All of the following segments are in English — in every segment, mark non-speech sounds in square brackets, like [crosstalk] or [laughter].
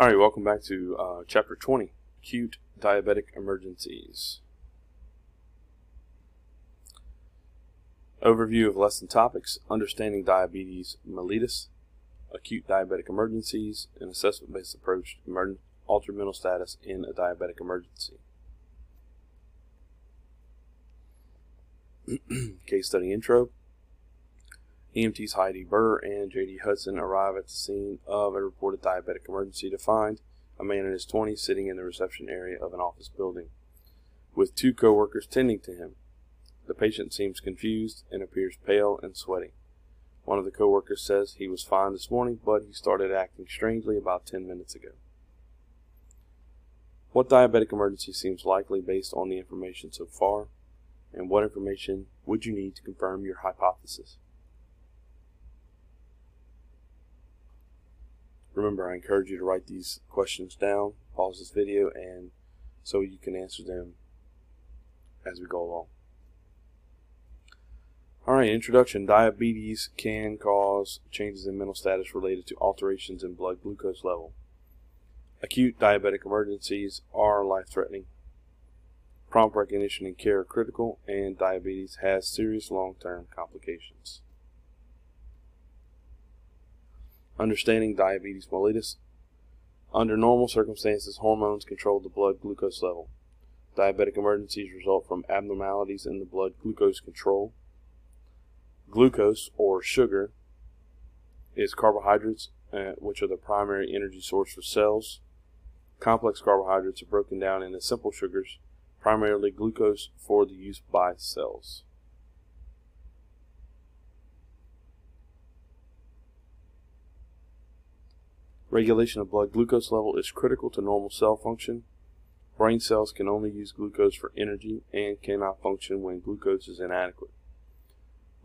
All right, welcome back to uh, chapter 20 Acute Diabetic Emergencies. Overview of lesson topics Understanding Diabetes mellitus, Acute Diabetic Emergencies, an assessment based approach to altered mental status in a diabetic emergency. [clears throat] Case study intro EMTs Heidi Burr and J.D. Hudson arrive at the scene of a reported diabetic emergency to find a man in his 20s sitting in the reception area of an office building, with two coworkers tending to him. The patient seems confused and appears pale and sweaty. One of the coworkers says he was fine this morning, but he started acting strangely about 10 minutes ago. What diabetic emergency seems likely based on the information so far? And what information would you need to confirm your hypothesis? Remember, I encourage you to write these questions down, pause this video, and so you can answer them as we go along. Alright, introduction. Diabetes can cause changes in mental status related to alterations in blood glucose level. Acute diabetic emergencies are life threatening. Prompt recognition and care are critical, and diabetes has serious long term complications. Understanding diabetes mellitus. Under normal circumstances, hormones control the blood glucose level. Diabetic emergencies result from abnormalities in the blood glucose control. Glucose, or sugar, is carbohydrates, uh, which are the primary energy source for cells. Complex carbohydrates are broken down into simple sugars, primarily glucose, for the use by cells. Regulation of blood glucose level is critical to normal cell function. Brain cells can only use glucose for energy and cannot function when glucose is inadequate.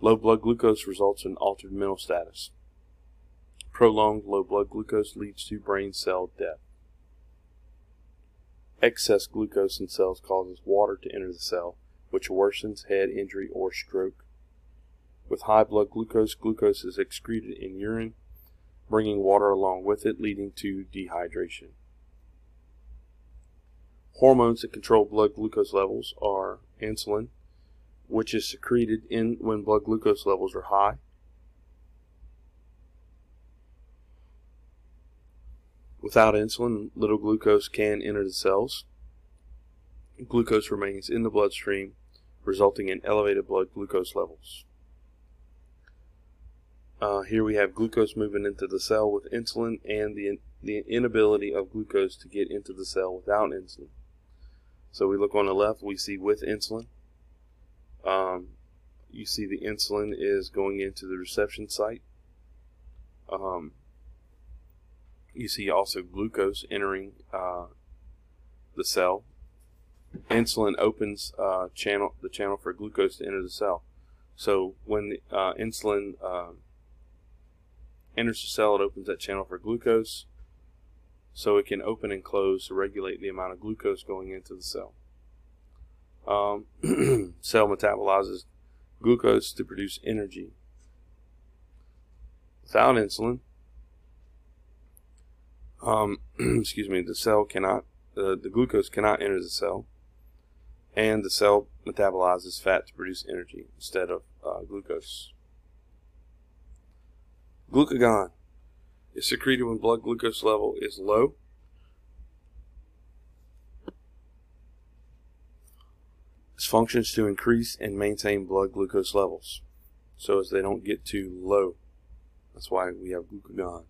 Low blood glucose results in altered mental status. Prolonged low blood glucose leads to brain cell death. Excess glucose in cells causes water to enter the cell, which worsens head injury or stroke. With high blood glucose, glucose is excreted in urine bringing water along with it, leading to dehydration. Hormones that control blood glucose levels are insulin, which is secreted in when blood glucose levels are high. Without insulin, little glucose can enter the cells. Glucose remains in the bloodstream, resulting in elevated blood glucose levels. Uh, here we have glucose moving into the cell with insulin and the, the inability of glucose to get into the cell without insulin. So we look on the left, we see with insulin. Um, you see the insulin is going into the reception site. Um, you see also glucose entering uh, the cell. Insulin opens uh, channel the channel for glucose to enter the cell. So when the, uh, insulin um, enters the cell, it opens that channel for glucose so it can open and close to regulate the amount of glucose going into the cell. Um, [clears throat] cell metabolizes glucose to produce energy. Without insulin, um, [clears throat] excuse me, the cell cannot, uh, the glucose cannot enter the cell, and the cell metabolizes fat to produce energy instead of uh, glucose. Glucagon is secreted when blood glucose level is low. Its function is to increase and maintain blood glucose levels so as they don't get too low. That's why we have glucagon.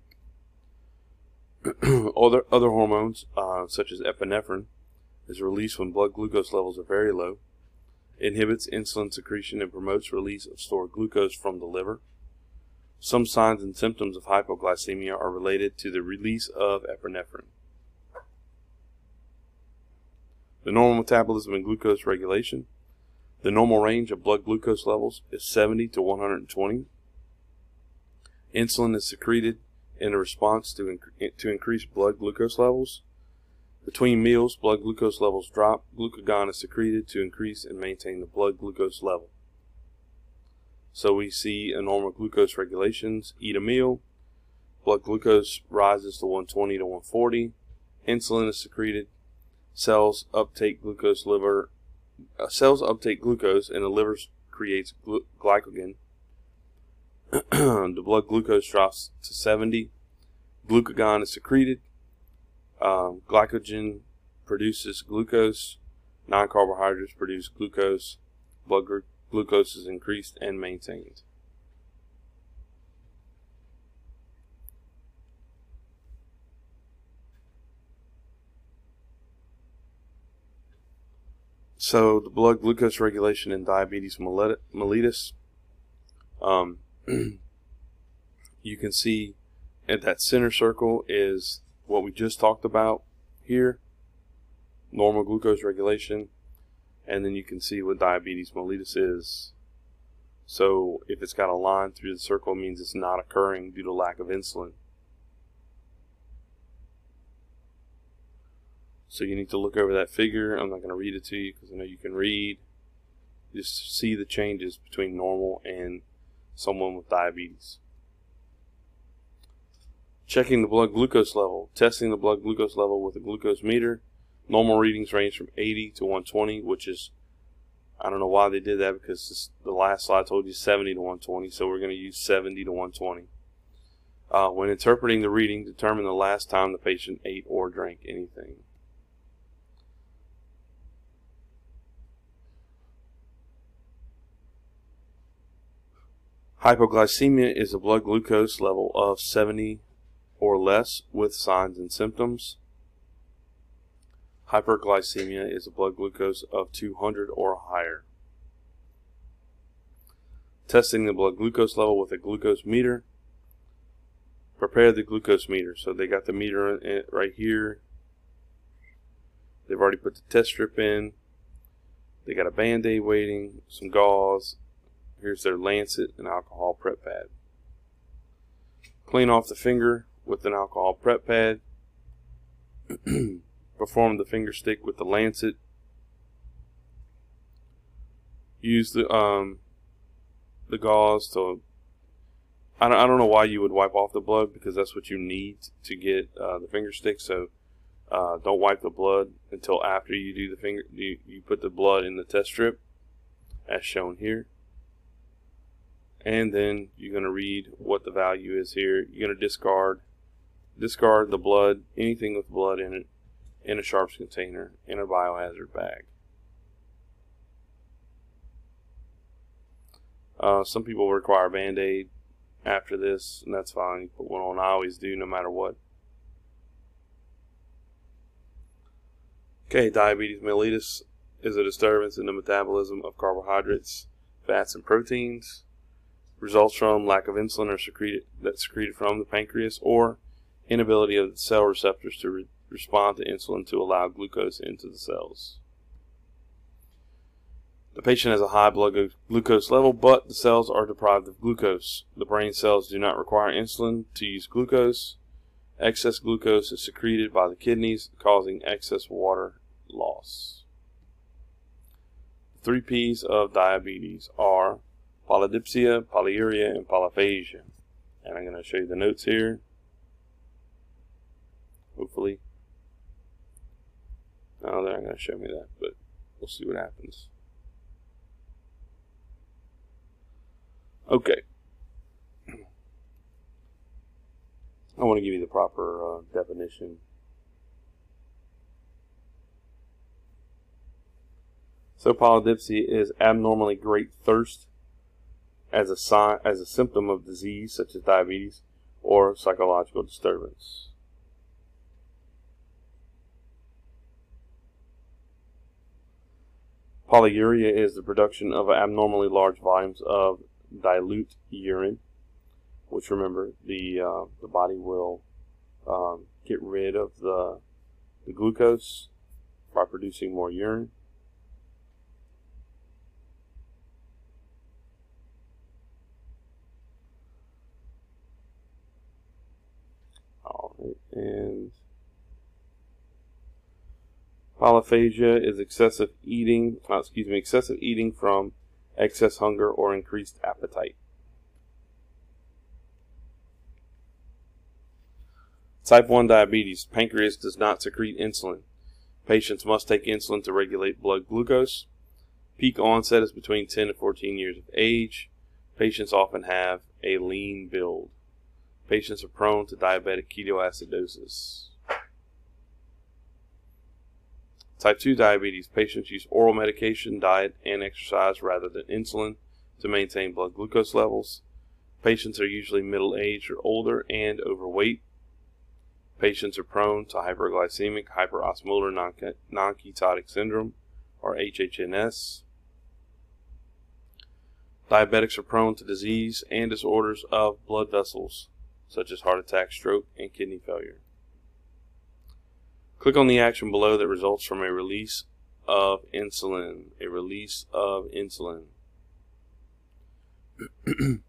[clears throat] other, other hormones, uh, such as epinephrine, is released when blood glucose levels are very low. Inhibits insulin secretion and promotes release of stored glucose from the liver. Some signs and symptoms of hypoglycemia are related to the release of epinephrine. The normal metabolism and glucose regulation. The normal range of blood glucose levels is 70 to 120. Insulin is secreted in a response to, inc- to increase blood glucose levels. Between meals, blood glucose levels drop. Glucagon is secreted to increase and maintain the blood glucose level. So we see a normal glucose regulations, eat a meal, blood glucose rises to 120 to 140. Insulin is secreted. Cells uptake glucose liver. Uh, cells uptake glucose, and the liver creates glu- glycogen. [clears throat] the blood glucose drops to 70. Glucagon is secreted. Um, glycogen produces glucose. Non carbohydrates produce glucose. Blood gr- glucose is increased and maintained. So the blood glucose regulation in diabetes mellitus, um, [clears throat] you can see at that center circle is what we just talked about here, normal glucose regulation, and then you can see what diabetes mellitus is. So if it's got a line through the circle, it means it's not occurring due to lack of insulin. So you need to look over that figure. I'm not going to read it to you because I know you can read. Just see the changes between normal and someone with diabetes. Checking the blood glucose level. Testing the blood glucose level with a glucose meter. Normal readings range from 80 to 120, which is, I don't know why they did that because this, the last slide told you 70 to 120, so we're going to use 70 to 120. Uh, when interpreting the reading, determine the last time the patient ate or drank anything. Hypoglycemia is a blood glucose level of 70 or less with signs and symptoms. Hyperglycemia is a blood glucose of 200 or higher. Testing the blood glucose level with a glucose meter. Prepare the glucose meter. So they got the meter right here. They've already put the test strip in. They got a band-aid waiting, some gauze. Here's their lancet and alcohol prep pad. Clean off the finger with an alcohol prep pad. [clears throat] Perform the finger stick with the lancet. Use the um the gauze to. I don't, I don't know why you would wipe off the blood because that's what you need to get uh, the finger stick. So uh, don't wipe the blood until after you do the finger. You, you put the blood in the test strip, as shown here and then you're going to read what the value is here. You're going to discard discard the blood, anything with blood in it, in a sharps container, in a biohazard bag. Uh, some people require band-aid after this, and that's fine. You put one on. I always do, no matter what. Okay, diabetes mellitus is a disturbance in the metabolism of carbohydrates, fats, and proteins results from lack of insulin or secreted that's secreted from the pancreas or inability of the cell receptors to re respond to insulin to allow glucose into the cells. The patient has a high blood glucose level, but the cells are deprived of glucose. The brain cells do not require insulin to use glucose. Excess glucose is secreted by the kidneys, causing excess water loss. The three P's of diabetes are polydipsia, polyuria, and polyphagia. And I'm going to show you the notes here. Hopefully. No, they're not going to show me that, but we'll see what happens. Okay. I want to give you the proper uh, definition. So polydipsia is abnormally great thirst as a sign as a symptom of disease such as diabetes or psychological disturbance. Polyuria is the production of abnormally large volumes of dilute urine, which remember the uh, the body will um, get rid of the the glucose by producing more urine. and polyphagia is excessive eating, uh, excuse me, excessive eating from excess hunger or increased appetite. Type 1 diabetes. Pancreas does not secrete insulin. Patients must take insulin to regulate blood glucose. Peak onset is between 10 to 14 years of age. Patients often have a lean build. Patients are prone to diabetic ketoacidosis. Type 2 diabetes. Patients use oral medication, diet, and exercise rather than insulin to maintain blood glucose levels. Patients are usually middle aged or older and overweight. Patients are prone to hyperglycemic hyperosmolar nonketotic syndrome, or HHNS. Diabetics are prone to disease and disorders of blood vessels, such as heart attack, stroke, and kidney failure. Click on the action below that results from a release of insulin. A release of insulin. [clears throat]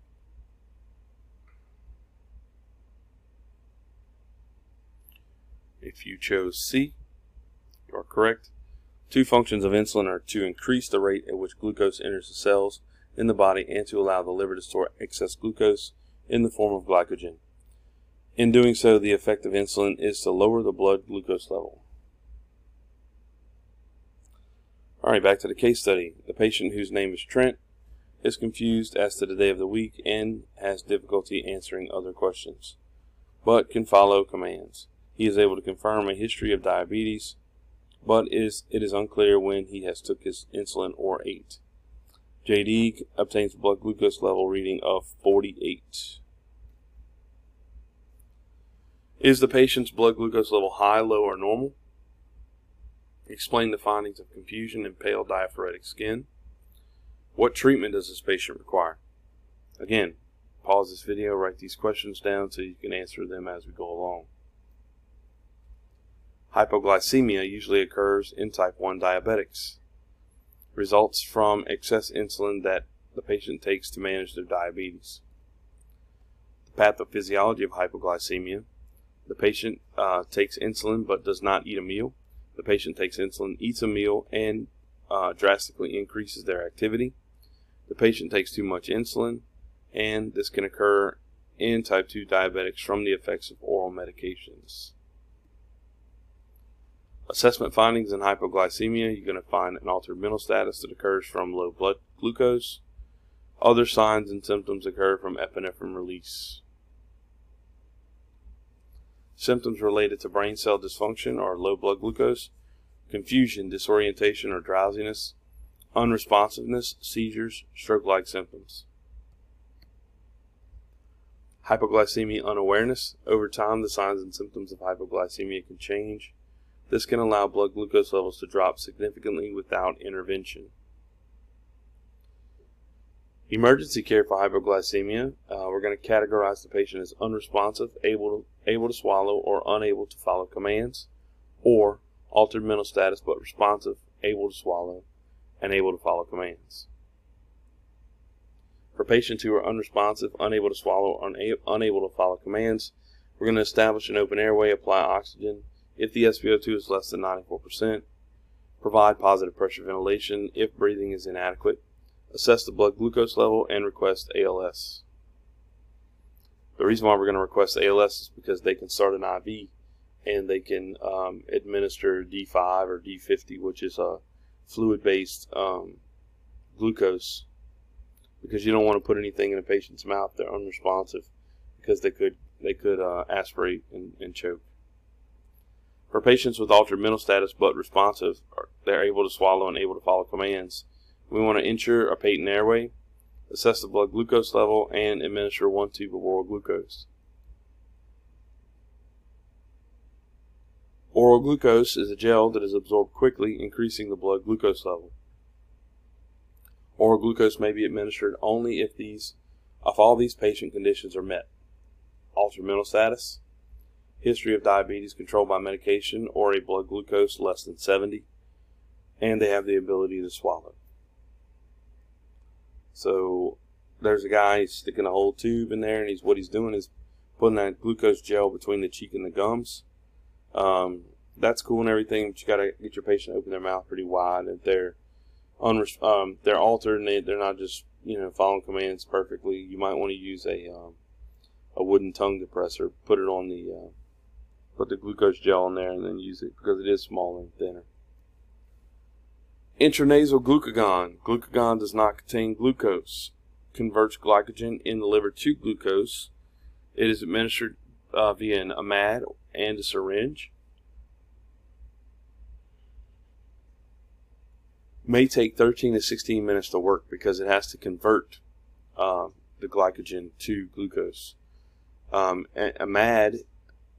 if you chose C, you are correct. Two functions of insulin are to increase the rate at which glucose enters the cells in the body and to allow the liver to store excess glucose in the form of glycogen. In doing so, the effect of insulin is to lower the blood glucose level. Alright, back to the case study. The patient whose name is Trent is confused as to the day of the week and has difficulty answering other questions, but can follow commands. He is able to confirm a history of diabetes, but is, it is unclear when he has took his insulin or ate. JD obtains blood glucose level reading of 48. Is the patient's blood glucose level high, low, or normal? Explain the findings of confusion and pale diaphoretic skin. What treatment does this patient require? Again, pause this video, write these questions down so you can answer them as we go along. Hypoglycemia usually occurs in type 1 diabetics results from excess insulin that the patient takes to manage their diabetes. The pathophysiology of hypoglycemia the patient uh, takes insulin but does not eat a meal. The patient takes insulin, eats a meal, and uh, drastically increases their activity. The patient takes too much insulin, and this can occur in type 2 diabetics from the effects of oral medications. Assessment findings in hypoglycemia, you're going to find an altered mental status that occurs from low blood glucose. Other signs and symptoms occur from epinephrine release. Symptoms related to brain cell dysfunction are low blood glucose, confusion, disorientation or drowsiness, unresponsiveness, seizures, stroke-like symptoms. Hypoglycemia unawareness. Over time, the signs and symptoms of hypoglycemia can change. This can allow blood glucose levels to drop significantly without intervention. Emergency care for hypoglycemia, uh, we're going to categorize the patient as unresponsive, able to, able to swallow or unable to follow commands, or altered mental status but responsive, able to swallow, and able to follow commands. For patients who are unresponsive, unable to swallow, or unable to follow commands, we're going to establish an open airway, apply oxygen, if the SpO2 is less than 94%, provide positive pressure ventilation if breathing is inadequate, assess the blood glucose level, and request ALS. The reason why we're going to request ALS is because they can start an IV and they can um, administer D5 or D50, which is a fluid-based um, glucose, because you don't want to put anything in a patient's mouth. They're unresponsive because they could they could uh, aspirate and, and choke. For patients with altered mental status but responsive, they're able to swallow and able to follow commands. We want to ensure a patent airway, assess the blood glucose level, and administer one tube of oral glucose. Oral glucose is a gel that is absorbed quickly, increasing the blood glucose level. Oral glucose may be administered only if these if all these patient conditions are met. Altered mental status, history of diabetes controlled by medication, or a blood glucose less than 70, and they have the ability to swallow. So there's a guy he's sticking a whole tube in there, and he's what he's doing is putting that glucose gel between the cheek and the gums. Um, that's cool and everything, but you got to get your patient open their mouth pretty wide. If they're unres- um, they're altered and they, they're not just you know following commands perfectly, you might want to use a um, a wooden tongue depressor. Put it on the uh, put the glucose gel in there and then use it because it is smaller and thinner. Intranasal glucagon. Glucagon does not contain glucose. Converts glycogen in the liver to glucose. It is administered uh, via an AMAD and a syringe. May take 13 to 16 minutes to work because it has to convert uh, the glycogen to glucose. Um, AMAD,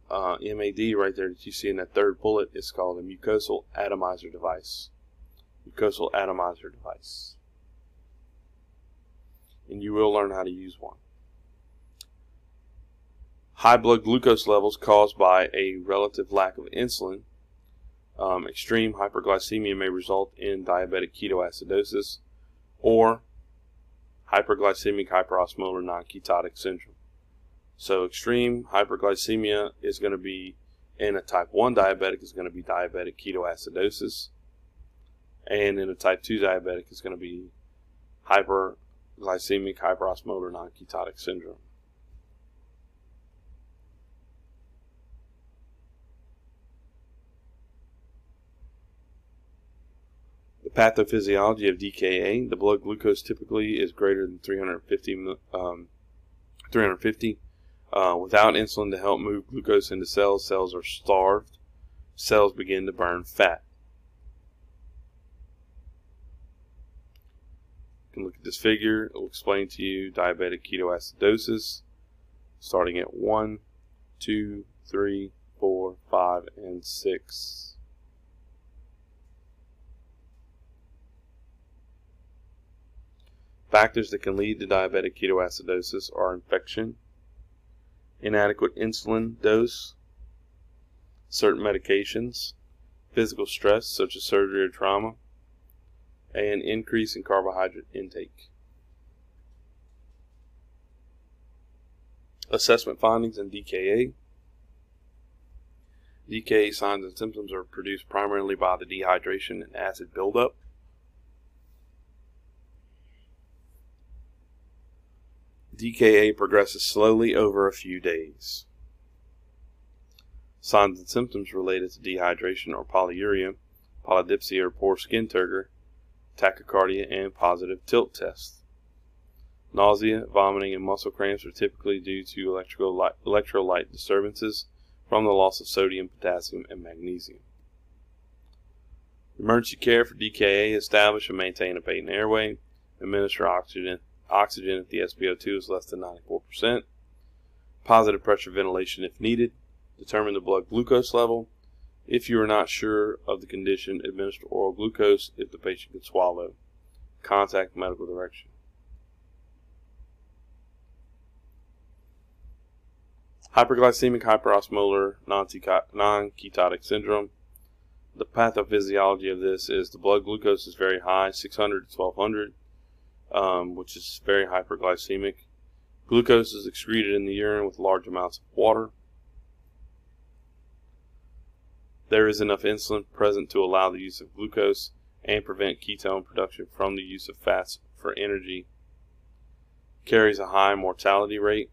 uh, MAD, right there that you see in that third bullet, is called a mucosal atomizer device mucosal atomizer device. And you will learn how to use one. High blood glucose levels caused by a relative lack of insulin. Um, extreme hyperglycemia may result in diabetic ketoacidosis or hyperglycemic hyperosmolar non-ketotic syndrome. So extreme hyperglycemia is going to be in a type 1 diabetic is going to be diabetic ketoacidosis and in a type 2 diabetic, it's going to be hyperglycemic hyperosmolar non-ketotic syndrome. The pathophysiology of DKA, the blood glucose typically is greater than 350, um, 350. Uh, without insulin to help move glucose into cells, cells are starved. Cells begin to burn fat. Can look at this figure. It will explain to you diabetic ketoacidosis starting at 1, 2, 3, 4, 5, and 6. Factors that can lead to diabetic ketoacidosis are infection, inadequate insulin dose, certain medications, physical stress such as surgery or trauma, and increase in carbohydrate intake. Assessment findings in DKA. DKA signs and symptoms are produced primarily by the dehydration and acid buildup. DKA progresses slowly over a few days. Signs and symptoms related to dehydration or polyuria, polydipsia or poor skin turgor, tachycardia, and positive tilt tests. Nausea, vomiting, and muscle cramps are typically due to electrolyte disturbances from the loss of sodium, potassium, and magnesium. Emergency care for DKA establish and maintain a patent airway, administer oxygen, oxygen if the SpO2 is less than 94%, positive pressure ventilation if needed, determine the blood glucose level, if you are not sure of the condition, administer oral glucose if the patient can swallow. Contact medical direction. Hyperglycemic hyperosmolar non-ketotic syndrome. The pathophysiology of this is the blood glucose is very high, 600 to 1200, um, which is very hyperglycemic. Glucose is excreted in the urine with large amounts of water. There is enough insulin present to allow the use of glucose and prevent ketone production from the use of fats for energy. Carries a high mortality rate.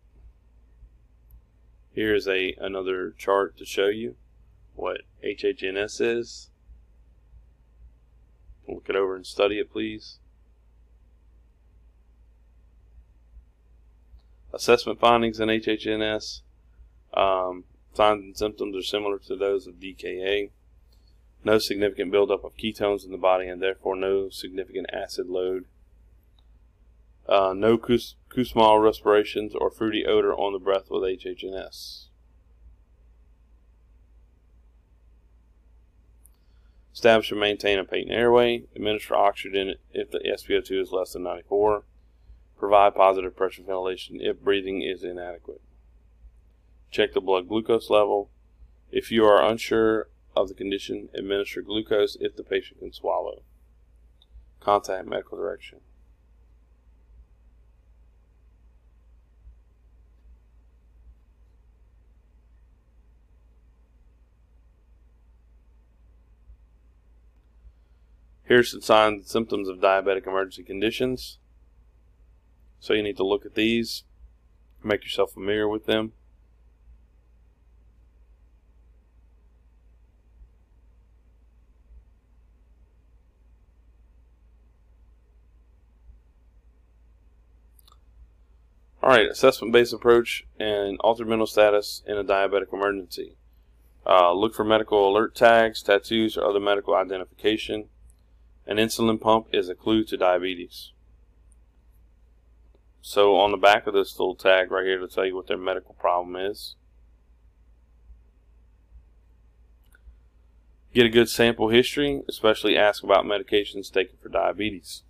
Here is a another chart to show you what HHNS is. Look it over and study it, please. Assessment findings in HHNS. Um, Signs and symptoms are similar to those of DKA. No significant buildup of ketones in the body and therefore no significant acid load. Uh, no Kussmaul respirations or fruity odor on the breath with HHNS. Establish and maintain a patent airway. Administer oxygen if the SpO2 is less than 94. Provide positive pressure ventilation if breathing is inadequate. Check the blood glucose level. If you are unsure of the condition, administer glucose if the patient can swallow. Contact medical direction. Here's some signs and symptoms of diabetic emergency conditions. So you need to look at these, make yourself familiar with them. All right, assessment-based approach and altered mental status in a diabetic emergency. Uh, look for medical alert tags, tattoos, or other medical identification. An insulin pump is a clue to diabetes. So on the back of this little tag right here to tell you what their medical problem is. Get a good sample history, especially ask about medications taken for diabetes.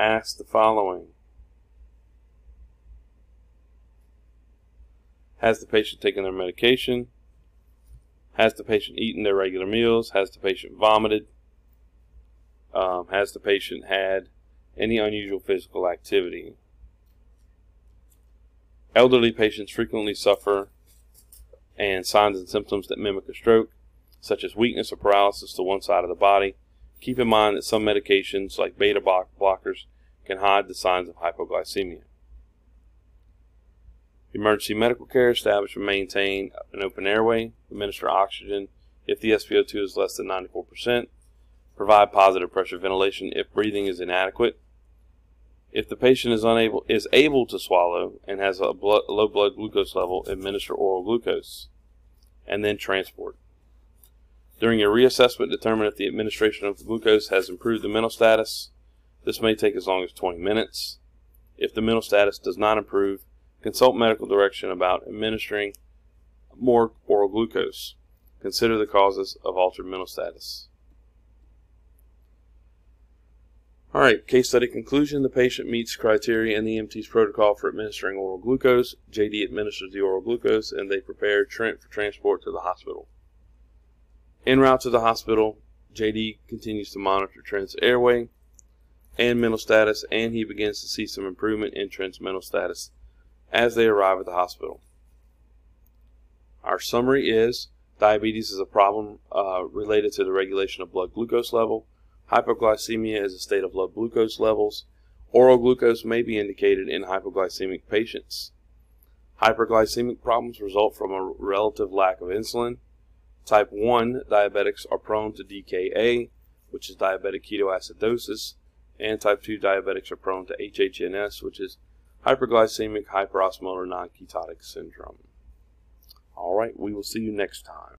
Ask the following. Has the patient taken their medication? Has the patient eaten their regular meals? Has the patient vomited? Um, has the patient had any unusual physical activity? Elderly patients frequently suffer and signs and symptoms that mimic a stroke, such as weakness or paralysis to one side of the body. Keep in mind that some medications, like beta blockers, can hide the signs of hypoglycemia. Emergency medical care establish and maintain an open airway, administer oxygen if the SpO2 is less than 94%, provide positive pressure ventilation if breathing is inadequate. If the patient is unable is able to swallow and has a blood, low blood glucose level, administer oral glucose and then transport. During a reassessment, determine if the administration of the glucose has improved the mental status. This may take as long as 20 minutes. If the mental status does not improve, Consult medical direction about administering more oral glucose. Consider the causes of altered mental status. All right, case study conclusion. The patient meets criteria in the EMT's protocol for administering oral glucose. JD administers the oral glucose and they prepare Trent for transport to the hospital. En route to the hospital, JD continues to monitor Trent's airway and mental status, and he begins to see some improvement in Trent's mental status as they arrive at the hospital. Our summary is diabetes is a problem uh, related to the regulation of blood glucose level. Hypoglycemia is a state of low glucose levels. Oral glucose may be indicated in hypoglycemic patients. Hyperglycemic problems result from a relative lack of insulin. Type 1 diabetics are prone to DKA, which is diabetic ketoacidosis, and type 2 diabetics are prone to HHNS, which is hyperglycemic hyperosmolar non-ketotic syndrome. All right, we will see you next time.